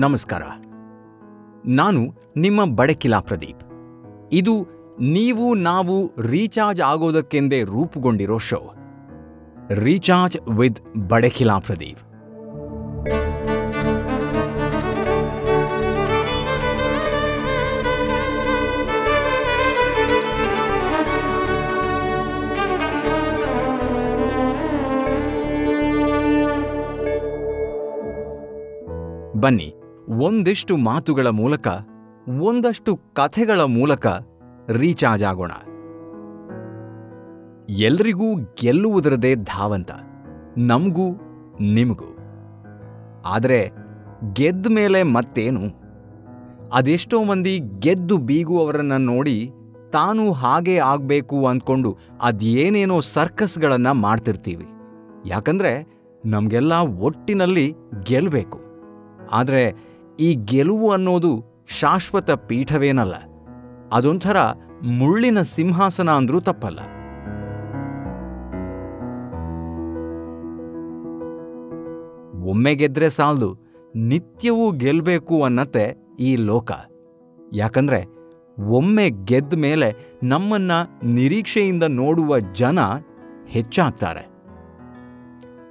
ನಮಸ್ಕಾರ. ನಾನು ನಿಮ್ಮ ಬಡಕಿಲಾ ಪ್ರದೀಪ್. ಇದು ನೀವು ನಾವು ರೀಚಾರ್ಜ್ ಆಗೋದಕ್ಕೆಂದೇ ರೂಪುಗೊಂಡಿರೋ show. Recharge with Badakila Pradeep. ಬನ್ನಿ. ಒಂದಿಷ್ಟು ಮಾತುಗಳ ಮೂಲಕ, ಒಂದಷ್ಟು ಕಥೆಗಳ ಮೂಲಕ ರೀಚಾರ್ಜ್ ಆಗೋಣ. ಎಲ್ರಿಗೂ ಗೆಲ್ಲುವುದರದೇ ಧಾವಂತ, ನಮಗೂ ನಿಮಗೂ. ಆದರೆ ಗೆದ್ದ ಮೇಲೆ ಮತ್ತೇನು? ಅದೆಷ್ಟೋ ಮಂದಿ ಗೆದ್ದು ಬೀಗುವವರನ್ನು ನೋಡಿ ತಾನು ಹಾಗೆ ಆಗಬೇಕು ಅಂದ್ಕೊಂಡು ಅದೇನೇನೋ ಸರ್ಕಸ್ಗಳನ್ನು ಮಾಡ್ತಿರ್ತೀವಿ. ಯಾಕಂದ್ರೆ ನಮಗೆಲ್ಲ ಒಟ್ಟಿನಲ್ಲಿ ಗೆಲ್ಲಬೇಕು ಆದರೆ ಈ ಗೆಲುವು ಅನ್ನೋದು ಶಾಶ್ವತ ಪೀಠವೇನಲ್ಲ, ಅದೊಂಥರ ಮುಳ್ಳಿನ ಸಿಂಹಾಸನ ಅಂದ್ರೂ ತಪ್ಪಲ್ಲ. ಒಮ್ಮೆ ಗೆದ್ರೆ ಸಾಲದು, ನಿತ್ಯವೂ ಗೆಲ್ಬೇಕು ಅನ್ನತ್ತೆ ಈ ಲೋಕ. ಯಾಕಂದ್ರೆ ಒಮ್ಮೆ ಗೆದ್ದ ಮೇಲೆ ನಮ್ಮನ್ನ ನಿರೀಕ್ಷೆಯಿಂದ ನೋಡುವ ಜನ ಹೆಚ್ಚಾಗ್ತಾರೆ.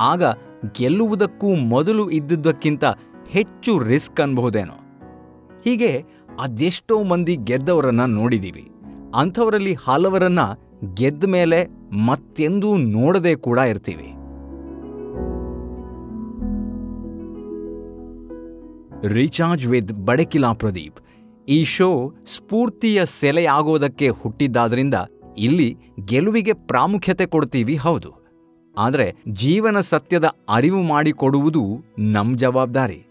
ಆಗ ಗೆಲ್ಲುವುದಕ್ಕೂ ಮೊದಲು ಇದ್ದುದಕ್ಕಿಂತ ಹೆಚ್ಚು ರಿಸ್ಕ್ ಅನ್ಬಹುದೇನೋ. ಹೀಗೆ ಅದೆಷ್ಟೋ ಮಂದಿ ಗೆದ್ದವರನ್ನ ನೋಡಿದೀವಿ. ಅಂಥವರಲ್ಲಿ ಹಲವರನ್ನ ಗೆದ್ದ ಮೇಲೆ ಮತ್ತೆಂದೂ ನೋಡದೆ ಕೂಡ ಇರ್ತೀವಿ. Recharge with Badakila Pradeep. ಈ ಶೋ ಸ್ಫೂರ್ತಿಯ ಸೆಲೆಯಾಗೋದಕ್ಕೆ ಹುಟ್ಟಿದ್ದಾದ್ರಿಂದ ಇಲ್ಲಿ ಗೆಲುವಿಗೆ ಪ್ರಾಮುಖ್ಯತೆ ಕೊಡ್ತೀವಿ ಹೌದು. ಆದರೆ ಜೀವನ ಸತ್ಯದ ಅರಿವು ಮಾಡಿಕೊಡುವುದು ನಮ್ಮ ಜವಾಬ್ದಾರಿ.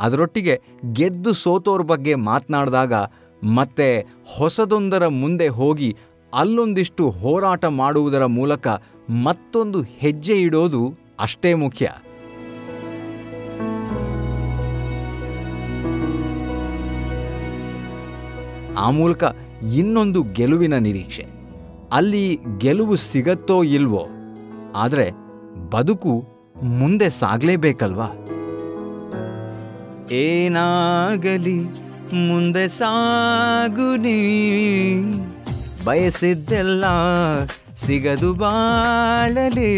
ಅದರೊಟ್ಟಿಗೆ ಗೆದ್ದು ಸೋತೋರ್ ಬಗ್ಗೆ ಮಾತನಾಡಿದಾಗ ಮತ್ತೆ ಹೊಸದೊಂದರ ಮುಂದೆ ಹೋಗಿ ಅಲ್ಲೊಂದಿಷ್ಟು ಹೋರಾಟ ಮಾಡುವುದರ ಮೂಲಕ ಮತ್ತೊಂದು ಹೆಜ್ಜೆ ಇಡೋದು ಅಷ್ಟೇ ಮುಖ್ಯ. ಆ ಮೂಲಕ ಇನ್ನೊಂದು ಗೆಲುವಿನ ನಿರೀಕ್ಷೆ. ಅಲ್ಲಿ ಗೆಲುವು ಸಿಗತ್ತೋ ಇಲ್ವೋ, ಆದರೆ ಬದುಕು ಮುಂದೆ ಸಾಗಲೇಬೇಕಲ್ವಾ? ಏನಾಗಲಿ ಮುಂದೆ ಸಾಗುನಿ ಬಯಸಿದ್ದೆಲ್ಲ ಸಿಗದು ಬಾಳಲಿ.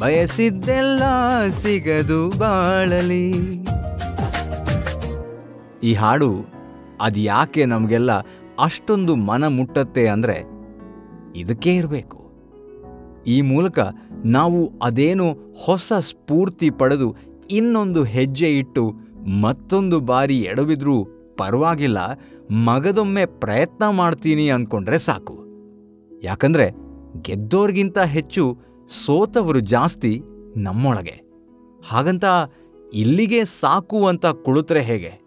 ಬಯಸಿದ್ದೆಲ್ಲ ಸಿಗದು ಬಾಳಲಿ. ಈ ಹಾಡು ಅದ್ಯಾಕೆ ನಮಗೆಲ್ಲ ಅಷ್ಟೊಂದು ಮನ ಮುಟ್ಟತ್ತೆ ಅಂದರೆ ಇದಕ್ಕೇ ಇರಬೇಕು. ಈ ಮೂಲಕ ನಾವು ಅದೇನೋ ಹೊಸ ಸ್ಫೂರ್ತಿ ಪಡೆದು ಇನ್ನೊಂದು ಹೆಜ್ಜೆ ಇಟ್ಟು ಮತ್ತೊಂದು ಬಾರಿ ಎಡವಿದ್ರೂ ಪರವಾಗಿಲ್ಲ, ಮಗದೊಮ್ಮೆ ಪ್ರಯತ್ನ ಮಾಡ್ತೀನಿ ಅಂದ್ಕೊಂಡ್ರೆ ಸಾಕು. ಯಾಕಂದ್ರೆ ಗೆದ್ದೋರ್ಗಿಂತ ಹೆಚ್ಚು ಸೋತವರು ಜಾಸ್ತಿ ನಮ್ಮೊಳಗೆ. ಹಾಗಂತ ಇಲ್ಲಿಗೆ ಸಾಕು ಅಂತ ಕುಳಿತರೆ ಹೇಗೆ?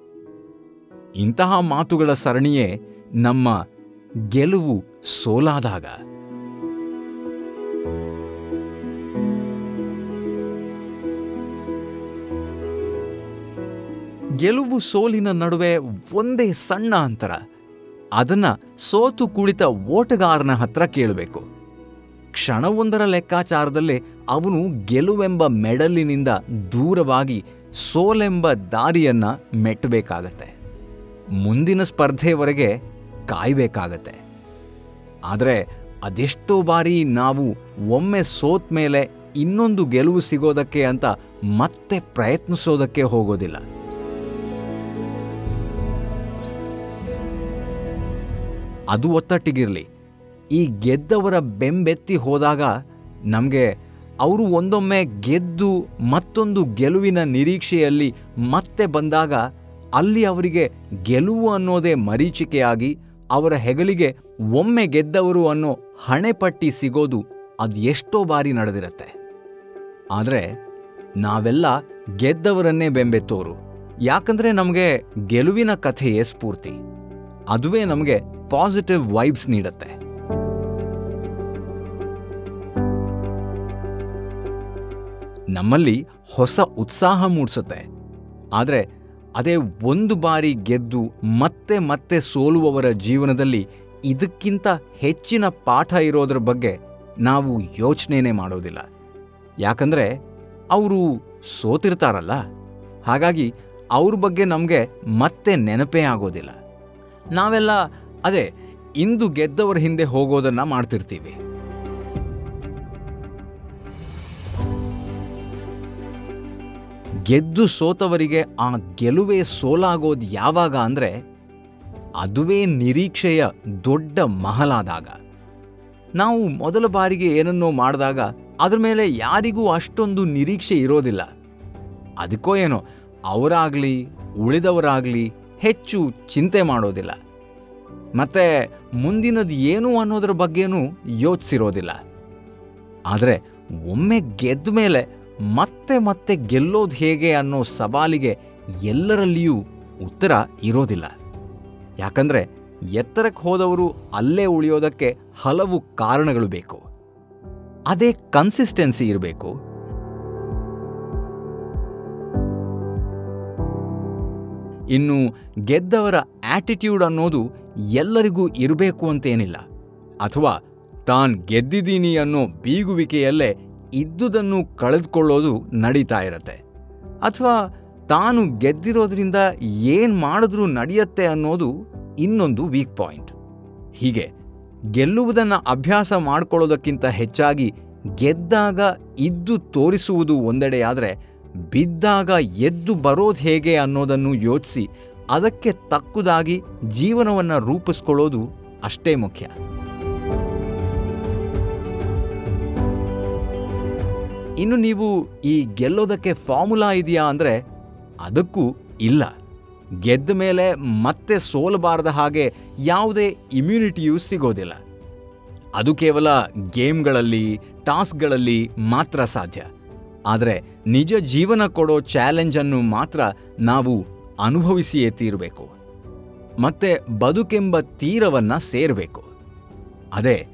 ಇಂತಹ ಮಾತುಗಳ ಸರಣಿಯೇ ನಮ್ಮ ಗೆಲುವು ಸೋಲಾದಾಗ. ಗೆಲುವು ಸೋಲಿನ ನಡುವೆ ಒಂದೇ ಸಣ್ಣ ಅಂತರ. ಅದನ್ನ ಸೋತು ಕುಳಿತ ಓಟಗಾರನ ಹತ್ರ ಕೇಳಬೇಕು. ಕ್ಷಣವೊಂದರ ಲೆಕ್ಕಾಚಾರದಲ್ಲಿ ಅವನು ಗೆಲುವೆಂಬ ಮೆಡಲಿನಿಂದ ದೂರವಾಗಿ ಸೋಲೆಂಬ ದಾರಿಯನ್ನ ಮೆಟ್ಟಬೇಕಾಗತ್ತೆ. ಮುಂದಿನ ಸ್ಪರ್ಧೆಯವರೆಗೆ ಕಾಯಬೇಕಾಗತ್ತೆ. ಆದರೆ ಅದೆಷ್ಟೋ ಬಾರಿ ನಾವು ಒಮ್ಮೆ ಸೋತ್ ಮೇಲೆ ಇನ್ನೊಂದು ಗೆಲುವು ಸಿಗೋದಕ್ಕೆ ಅಂತ ಮತ್ತೆ ಪ್ರಯತ್ನಿಸೋದಕ್ಕೆ ಹೋಗೋದಿಲ್ಲ. ಅದು ಒತ್ತಟ್ಟಿಗಿರಲಿ. ಈ ಗೆದ್ದವರ ಬೆಂಬೆತ್ತಿ ಹೋದಾಗ ನಮಗೆ ಅವರು ಒಂದೊಮ್ಮೆ ಗೆದ್ದು ಮತ್ತೊಂದು ಗೆಲುವಿನ ನಿರೀಕ್ಷೆಯಲ್ಲಿ ಮತ್ತೆ ಬಂದಾಗ ಅಲ್ಲಿ ಅವರಿಗೆ ಗೆಲುವು ಅನ್ನೋದೇ ಮರೀಚಿಕೆಯಾಗಿ ಅವರ ಹೆಗಲಿಗೆ ಒಮ್ಮೆ ಗೆದ್ದವರು ಅನ್ನೋ ಹಣೆಪಟ್ಟಿ ಸಿಗೋದು ಅದು ಎಷ್ಟೋ ಬಾರಿ ನಡೆದಿರತ್ತೆ. ಆದರೆ ನಾವೆಲ್ಲ ಗೆದ್ದವರನ್ನೇ ಬೆಂಬೆತ್ತೋರು. ಯಾಕಂದ್ರೆ ನಮಗೆ ಗೆಲುವಿನ ಕಥೆಯೇ ಸ್ಫೂರ್ತಿ. ಅದುವೇ ನಮಗೆ ಪಾಸಿಟಿವ್ ವೈಬ್ಸ್ ನೀಡುತ್ತೆ. ನಮ್ಮಲ್ಲಿ ಹೊಸ ಉತ್ಸಾಹ ಮೂಡಿಸುತ್ತೆ. ಆದರೆ ಅದೇ ಒಂದು ಬಾರಿ ಗೆದ್ದು ಮತ್ತೆ ಮತ್ತೆ ಸೋಲುವವರ ಜೀವನದಲ್ಲಿ ಇದಕ್ಕಿಂತ ಹೆಚ್ಚಿನ ಪಾಠ ಇರೋದ್ರ ಬಗ್ಗೆ ನಾವು ಯೋಚನೆನೇ ಮಾಡೋದಿಲ್ಲ. ಯಾಕಂದ್ರೆ ಅವರು ಸೋತಿರ್ತಾರಲ್ಲ. ಹಾಗಾಗಿ ಅವ್ರ ಬಗ್ಗೆ ನಮಗೆ ಮತ್ತೆ ನೆನಪೇ ಆಗೋದಿಲ್ಲ. ನಾವೆಲ್ಲ ಅದೇ, ಇಂದು ಗೆದ್ದವರ ಹಿಂದೆ ಹೋಗೋದನ್ನ ಮಾಡ್ತಿರ್ತೀವಿ. ಗೆದ್ದು ಸೋತವರಿಗೆ ಆ ಗೆಲುವೇ ಸೋಲಾಗೋದು ಯಾವಾಗ ಅಂದರೆ, ಅದುವೇ ನಿರೀಕ್ಷೆಯ ದೊಡ್ಡ ಮಹಲಾದಾಗ. ನಾವು ಮೊದಲ ಬಾರಿಗೆ ಏನನ್ನೋ ಮಾಡಿದಾಗ, ಅದ್ರ ಮೇಲೆ ಯಾರಿಗೂ ಅಷ್ಟೊಂದು ನಿರೀಕ್ಷೆ ಇರೋದಿಲ್ಲ. ಅದಕ್ಕೋ ಏನೋ, ಅವರಾಗಲಿ, ಉಳಿದವರಾಗಲಿ ಹೆಚ್ಚು ಚಿಂತೆ ಮಾಡೋದಿಲ್ಲ. ಮತ್ತೆ ಮುಂದಿನದು ಏನು ಅನ್ನೋದ್ರ ಬಗ್ಗೆನೂ ಯೋಚಿಸಿರೋದಿಲ್ಲ. ಆದರೆ ಒಮ್ಮೆ ಗೆದ್ದ ಮೇಲೆ ಮತ್ತೆ ಮತ್ತೆ ಗೆಲ್ಲೋದು ಹೇಗೆ ಅನ್ನೋ ಸವಾಲಿಗೆ ಎಲ್ಲರಲ್ಲಿಯೂ ಉತ್ತರ ಇರೋದಿಲ್ಲ. ಯಾಕಂದರೆ ಎತ್ತರಕ್ಕೆ ಹೋದವರು ಅಲ್ಲೇ ಉಳಿಯೋದಕ್ಕೆ ಹಲವು ಕಾರಣಗಳು ಬೇಕು. ಅದೇ ಕನ್ಸಿಸ್ಟೆನ್ಸಿ ಇರಬೇಕು. ಇನ್ನು ಗೆದ್ದವರ ಆಟಿಟ್ಯೂಡ್ ಅನ್ನೋದು ಎಲ್ಲರಿಗೂ ಇರಬೇಕು ಅಂತೇನಿಲ್ಲ. ಅಥವಾ ತಾನು ಗೆದ್ದಿದ್ದೀನಿ ಅನ್ನೋ ಬೀಗುವಿಕೆಯಲ್ಲೇ ಇದ್ದುದನ್ನು ಕಳೆದುಕೊಳ್ಳೋದು ನಡೀತಾ ಇರತ್ತೆ. ಅಥವಾ ತಾನು ಗೆದ್ದಿರೋದ್ರಿಂದ ಏನು ಮಾಡಿದ್ರೂ ನಡೆಯತ್ತೆ ಅನ್ನೋದು ಇನ್ನೊಂದು ವೀಕ್ ಪಾಯಿಂಟ್ ಹೀಗೆ ಗೆಲ್ಲುವುದನ್ನು ಅಭ್ಯಾಸ ಮಾಡ್ಕೊಳ್ಳೋದಕ್ಕಿಂತ ಹೆಚ್ಚಾಗಿ ಗೆದ್ದಾಗ ಇದ್ದು ತೋರಿಸುವುದು ಒಂದೆಡೆಯಾದರೆ ಬಿದ್ದಾಗ ಎದ್ದು ಬರೋದು ಹೇಗೆ ಅನ್ನೋದನ್ನು ಯೋಚಿಸಿ ಅದಕ್ಕೆ ತಕ್ಕುದಾಗಿ ಜೀವನವನ್ನು ರೂಪಿಸ್ಕೊಳ್ಳೋದು ಅಷ್ಟೇ ಮುಖ್ಯ. ಇನ್ನು ನೀವು ಈ ಗೆಲ್ಲೋದಕ್ಕೆ ಫಾರ್ಮುಲಾ ಇದೆಯಾ ಅಂದರೆ ಅದಕ್ಕೂ ಇಲ್ಲ. ಗೆದ್ದ ಮೇಲೆ ಮತ್ತೆ ಸೋಲಬಾರದ ಹಾಗೆ ಯಾವುದೇ ಇಮ್ಯುನಿಟಿಯೂ ಸಿಗೋದಿಲ್ಲ. ಅದು ಕೇವಲ ಗೇಮ್ಗಳಲ್ಲಿ ಟಾಸ್ಕ್ಗಳಲ್ಲಿ ಮಾತ್ರ ಸಾಧ್ಯ. ಆದರೆ ನಿಜ ಜೀವನ ಕೊಡೋ ಚಾಲೆಂಜನ್ನು ಮಾತ್ರ ನಾವು ಅನುಭವಿಸಿಯೇ ತೀರಬೇಕು. ಮತ್ತೆ ಬದುಕೆಂಬ ತೀರವನ್ನ ಸೇರಬೇಕು. ಅದೇ,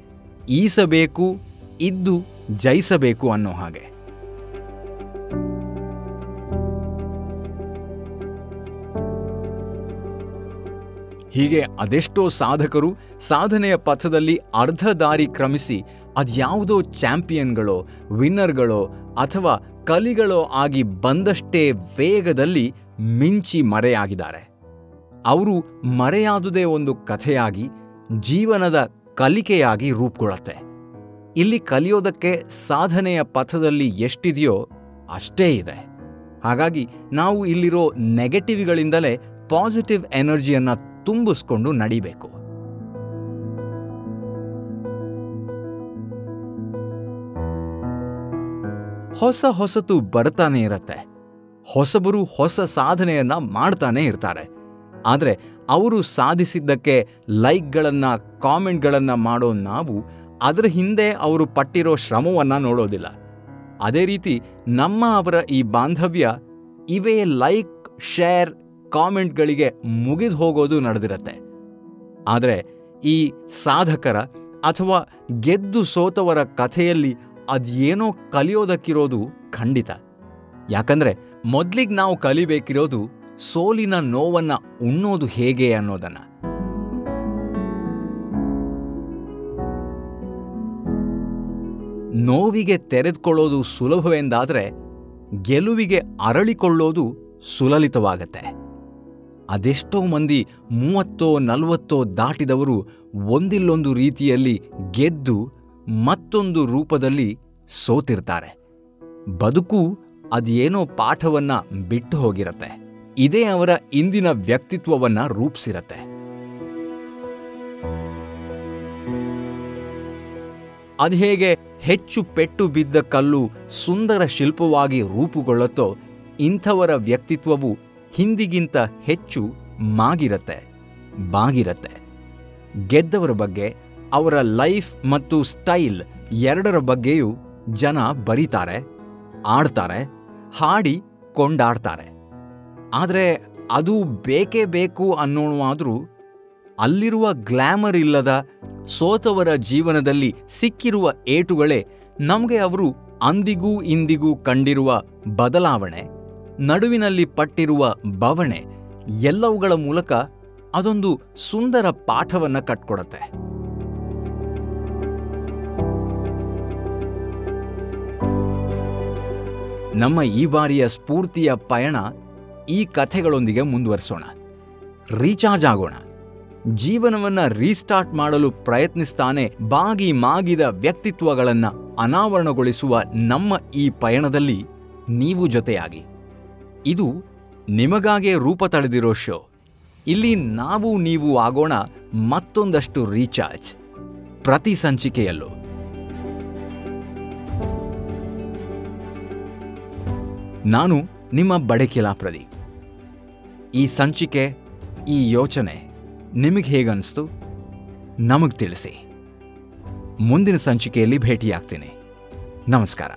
ಈಸಬೇಕು, ಇದ್ದು ಜಯಿಸಬೇಕು ಅನ್ನೋ ಹಾಗೆ. ಹೀಗೆ ಅದೆಷ್ಟೋ ಸಾಧಕರು ಸಾಧನೆಯ ಪಥದಲ್ಲಿ ಅರ್ಧ ದಾರಿ ಕ್ರಮಿಸಿ ಅದ್ಯಾವುದೋ ಚಾಂಪಿಯನ್ಗಳೋ, ವಿನ್ನರ್ಗಳೋ ಅಥವಾ ಕಲಿಗಳೋ ಆಗಿ ಬಂದಷ್ಟೇ ವೇಗದಲ್ಲಿ ಮಿಂಚಿ ಮರೆಯಾಗಿದ್ದಾರೆ. ಅವರು ಮರೆಯಾದುದೇ ಒಂದು ಕಥೆಯಾಗಿ, ಜೀವನದ ಕಲಿಕೆಯಾಗಿ ರೂಪುಗೊಳ್ಳುತ್ತೆ. ಇಲ್ಲಿ ಕಲಿಯೋದಕ್ಕೆ ಸಾಧನೆಯ ಪಥದಲ್ಲಿ ಎಷ್ಟಿದೆಯೋ ಅಷ್ಟೇ ಇದೆ. ಹಾಗಾಗಿ ನಾವು ಇಲ್ಲಿರೋ ನೆಗೆಟಿವ್ಗಳಿಂದಲೇ ಪಾಸಿಟಿವ್ ಎನರ್ಜಿಯನ್ನು ತುಂಬಿಸ್ಕೊಂಡು ನಡಿಬೇಕು. ಹೊಸ ಹೊಸತು ಬರ್ತಾನೆ ಇರತ್ತೆ. ಹೊಸಬರು ಹೊಸ ಸಾಧನೆಯನ್ನ ಮಾಡ್ತಾನೆ ಇರ್ತಾರೆ. ಆದರೆ ಅವರು ಸಾಧಿಸಿದ್ದಕ್ಕೆ ಲೈಕ್ಗಳನ್ನು, ಕಾಮೆಂಟ್ಗಳನ್ನು ಮಾಡೋ ನಾವು ಅದರ ಹಿಂದೆ ಅವರು ಪಟ್ಟಿರೋ ಶ್ರಮವನ್ನು ನೋಡೋದಿಲ್ಲ. ಅದೇ ರೀತಿ ನಮ್ಮ ಅವರ ಈ ಬಾಂಧವ್ಯ ಇವೇ ಲೈಕ್, ಶೇರ್, ಕಾಮೆಂಟ್ಗಳಿಗೆ ಮುಗಿದು ಹೋಗೋದು ನಡೆದಿರತ್ತೆ. ಆದರೆ ಈ ಸಾಧಕರ ಅಥವಾ ಗೆದ್ದು ಸೋತವರ ಕಥೆಯಲ್ಲಿ ಅದೇನೋ ಕಲಿಯೋದಕ್ಕಿರೋದು ಖಂಡಿತ. ಯಾಕಂದ್ರೆ ಮೊದ್ಲಿಗೆ ನಾವು ಕಲಿಬೇಕಿರೋದು ಸೋಲಿನ ನೋವನ್ನ ಉಣ್ಣೋದು ಹೇಗೆ ಅನ್ನೋದನ್ನ. ನೋವಿಗೆ ತೆರೆದುಕೊಳ್ಳೋದು ಸುಲಭವೆಂದಾದರೆ ಗೆಲುವಿಗೆ ಅರಳಿಕೊಳ್ಳೋದು ಸುಲಲಿತವಾಗತ್ತೆ. ಅದೆಷ್ಟೋ ಮಂದಿ ಮೂವತ್ತೋ ನಲವತ್ತೋ ದಾಟಿದವರು ಒಂದಿಲ್ಲೊಂದು ರೀತಿಯಲ್ಲಿ ಗೆದ್ದು ಮತ್ತೊಂದು ರೂಪದಲ್ಲಿ ಸೋತಿರ್ತಾರೆ. ಬದುಕು ಅದೇನೋ ಪಾಠವನ್ನ ಬಿಟ್ಟು ಹೋಗಿರತ್ತೆ. ಇದೇ ಅವರ ಇಂದಿನ ವ್ಯಕ್ತಿತ್ವವನ್ನ ರೂಪಿಸಿರತ್ತೆ. ಅದು ಹೇಗೆ ಹೆಚ್ಚು ಪೆಟ್ಟು ಬಿದ್ದ ಕಲ್ಲು ಸುಂದರ ಶಿಲ್ಪವಾಗಿ ರೂಪುಗೊಳ್ಳುತ್ತೋ ಇಂಥವರ ವ್ಯಕ್ತಿತ್ವವು ಹಿಂದಿಗಿಂತ ಹೆಚ್ಚು ಮಾಗಿರತ್ತೆ, ಬಾಗಿರತ್ತೆ. ಗೆದ್ದವರ ಬಗ್ಗೆ ಅವರ ಲೈಫ್ ಮತ್ತು ಸ್ಟೈಲ್ ಎರಡರ ಬಗ್ಗೆಯೂ ಜನ ಬರೀತಾರೆ, ಆಡ್ತಾರೆ, ಹಾಡಿ ಕೊಂಡಾಡ್ತಾರೆ. ಆದರೆ ಅದು ಬೇಕೇ ಬೇಕು ಅನ್ನೋಣವಾದರೂ ಅಲ್ಲಿರುವ ಗ್ಲ್ಯಾಮರ್ ಇಲ್ಲದ ಸೋತವರ ಜೀವನದಲ್ಲಿ ಸಿಕ್ಕಿರುವ ಏಟುಗಳೇ ನಮಗೆ ಅವರು ಅಂದಿಗೂ ಇಂದಿಗೂ ಕಂಡಿರುವ ಬದಲಾವಣೆ, ನಡುವಿನಲ್ಲಿ ಪಟ್ಟಿರುವ ಬವಣೆ ಎಲ್ಲವುಗಳ ಮೂಲಕ ಅದೊಂದು ಸುಂದರ ಪಾಠವನ್ನು ಕಟ್ಕೊಡತ್ತೆ. ನಮ್ಮ ಈ ಬಾರಿಯ ಸ್ಫೂರ್ತಿಯ ಪಯಣ ಈ ಕಥೆಗಳೊಂದಿಗೆ ಮುಂದುವರಿಸೋಣ. ರೀಚಾರ್ಜ್ ಆಗೋಣ. ಜೀವನವನ್ನ ರೀಸ್ಟಾರ್ಟ್ ಮಾಡಲು ಪ್ರಯತ್ನಿಸ್ತಾನೆ ಬಾಗಿ ಮಾಗಿದ ವ್ಯಕ್ತಿತ್ವಗಳನ್ನು ಅನಾವರಣಗೊಳಿಸುವ ನಮ್ಮ ಈ ಪಯಣದಲ್ಲಿ ನೀವು ಜೊತೆಯಾಗಿ. ಇದು ನಿಮಗಾಗೆ ರೂಪ ತಳೆದಿರೋ ಶೋ. ಇಲ್ಲಿ ನಾವು ನೀವು ಆಗೋಣ ಮತ್ತೊಂದಷ್ಟು ರೀಚಾರ್ಜ್. ಪ್ರತಿ ಸಂಚಿಕೆಯಲ್ಲೂ. ನಾನು ನಿಮ್ಮ ಬಡಕಿಲಾ ಪ್ರದೀಪ್ ಈ ಸಂಚಿಕೆ, ಈ ಯೋಚನೆ ನಿಮಗೆ ಹೇಗನ್ನಿಸ್ತು ನಮಗೆ ತಿಳಿಸಿ. ಮುಂದಿನ ಸಂಚಿಕೆಯಲ್ಲಿ ಭೇಟಿಯಾಗ್ತೀನಿ. ನಮಸ್ಕಾರ.